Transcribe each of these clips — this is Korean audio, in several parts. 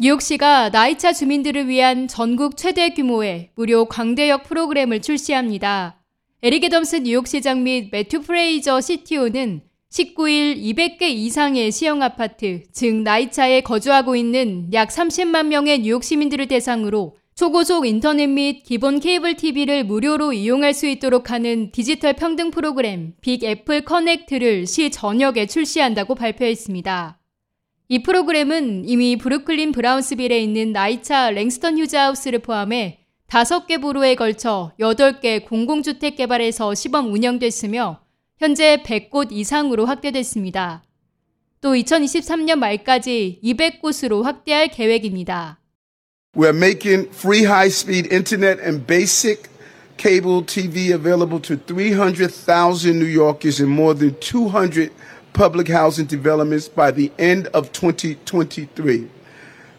뉴욕시가 NYCHA 주민들을 위한 전국 최대 규모의 무료 광대역 프로그램을 출시합니다. 에릭 애덤스 뉴욕시장 및 매튜 프레이저 CTO는 19일 200개 이상의 시영 아파트, 즉 NYCHA에 거주하고 있는 약 30만 명의 뉴욕 시민들을 대상으로 초고속 인터넷 및 기본 케이블 TV를 무료로 이용할 수 있도록 하는 디지털 평등 프로그램 Big Apple Connect를 시 전역에 출시한다고 발표했습니다. 이 프로그램은 이미 브루클린 브라운스빌에 있는 나이차 랭스턴 휴즈하우스를 포함해 5개 부로에 걸쳐 8개 공공주택 개발에서 시범 운영됐으며 현재 100곳 이상으로 확대됐습니다. 또 2023년 말까지 200곳으로 확대할 계획입니다. We're making free high-speed internet and basic cable TV available to 300,000 New Yorkers in more than 200 public housing developments by the end of 2023.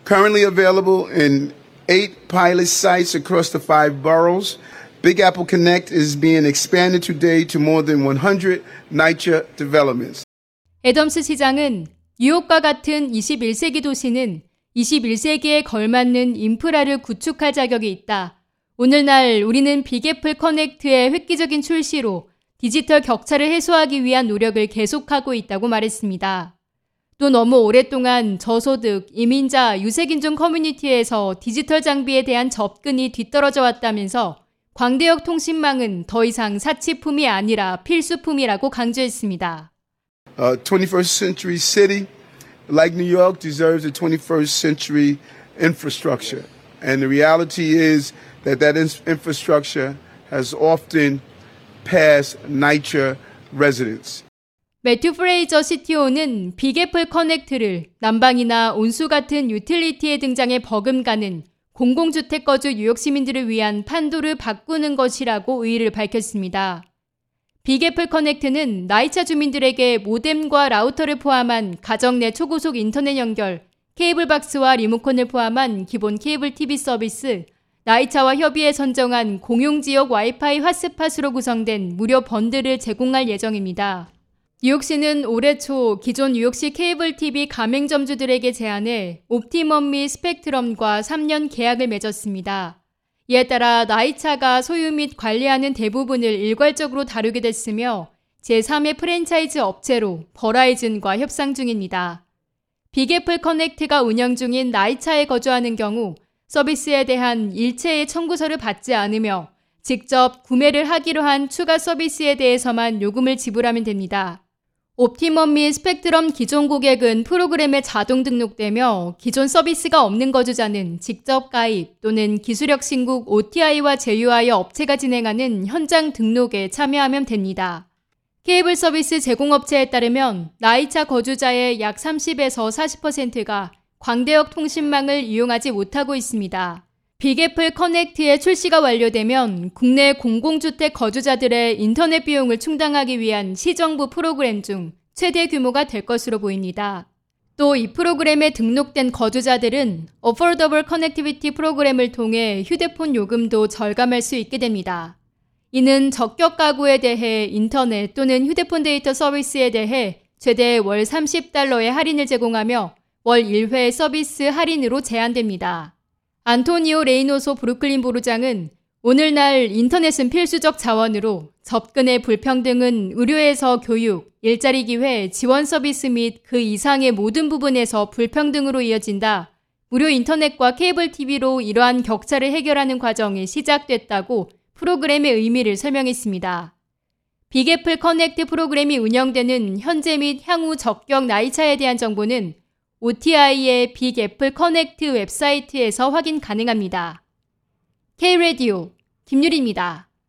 Currently available in eight pilot sites across the five boroughs. Big Apple Connect is being expanded today to more than 100 NYCHA developments. 애덤스 시장은 뉴욕과 같은 21세기 도시는 21세기에 걸맞는 인프라를 구축할 자격이 있다. 오늘날 우리는 빅애플 커넥트의 획기적인 출시로 디지털 격차를 해소하기 위한 노력을 계속하고 있다고 말했습니다. 또 너무 오랫동안 저소득, 이민자, 유색인종 커뮤니티에서 디지털 장비에 대한 접근이 뒤떨어져 왔다면서 광대역 통신망은 더 이상 사치품이 아니라 필수품이라고 강조했습니다. A 21st century city like New York deserves a 21st century infrastructure. And the reality is that that infrastructure has often passed NYCHA residents. 매튜 프레이저 CTO는 Big Apple Connect를 난방이나 온수 같은 유틸리티에 등장해 버금가는 공공주택 거주 뉴욕 시민들을 위한 판도를 바꾸는 것이라고 의의를 밝혔습니다. Big Apple Connect는 NYCHA 주민들에게 모뎀과 라우터를 포함한 가정 내 초고속 인터넷 연결, 케이블 박스와 리모컨을 포함한 기본 케이블 TV 서비스, 나이차와 협의해 선정한 공용지역 와이파이 핫스팟으로 구성된 무료 번들을 제공할 예정입니다. 뉴욕시는 올해 초 기존 뉴욕시 케이블 TV 가맹점주들에게 제안해 옵티멈 및 스펙트럼과 3년 계약을 맺었습니다. 이에 따라 NYCHA가 소유 및 관리하는 대부분을 일괄적으로 다루게 됐으며 제3의 프랜차이즈 업체로 버라이즌과 협상 중입니다. 빅애플 커넥트가 운영 중인 나이차에 거주하는 경우 서비스에 대한 일체의 청구서를 받지 않으며 직접 구매를 하기로 한 추가 서비스에 대해서만 요금을 지불하면 됩니다. 옵티멈 및 스펙트럼 기존 고객은 프로그램에 자동 등록되며 기존 서비스가 없는 거주자는 직접 가입 또는 기술력 신국 OTI와 제휴하여 업체가 진행하는 현장 등록에 참여하면 됩니다. 케이블 서비스 제공업체에 따르면 나이차 거주자의 약 30에서 40%가 광대역 통신망을 이용하지 못하고 있습니다. 빅애플 커넥트의 출시가 완료되면 국내 공공주택 거주자들의 인터넷 비용을 충당하기 위한 시정부 프로그램 중 최대 규모가 될 것으로 보입니다. 또 이 프로그램에 등록된 거주자들은 Affordable Connectivity 프로그램을 통해 휴대폰 요금도 절감할 수 있게 됩니다. 이는 적격 가구에 대해 인터넷 또는 휴대폰 데이터 서비스에 대해 최대 월 30달러의 할인을 제공하며 월 1회 서비스 할인으로 제한됩니다. 안토니오 레이노소 브루클린 보로장은 오늘날 인터넷은 필수적 자원으로 접근의 불평등은 의료에서 교육, 일자리 기회, 지원 서비스 및 그 이상의 모든 부분에서 불평등으로 이어진다. 무료 인터넷과 케이블 TV로 이러한 격차를 해결하는 과정이 시작됐다고 프로그램의 의미를 설명했습니다. Big Apple Connect 프로그램이 운영되는 현재 및 향후 적격 나이차에 대한 정보는 OTI의 Big Apple Connect 웹사이트에서 확인 가능합니다. K-Radio 김유리입니다.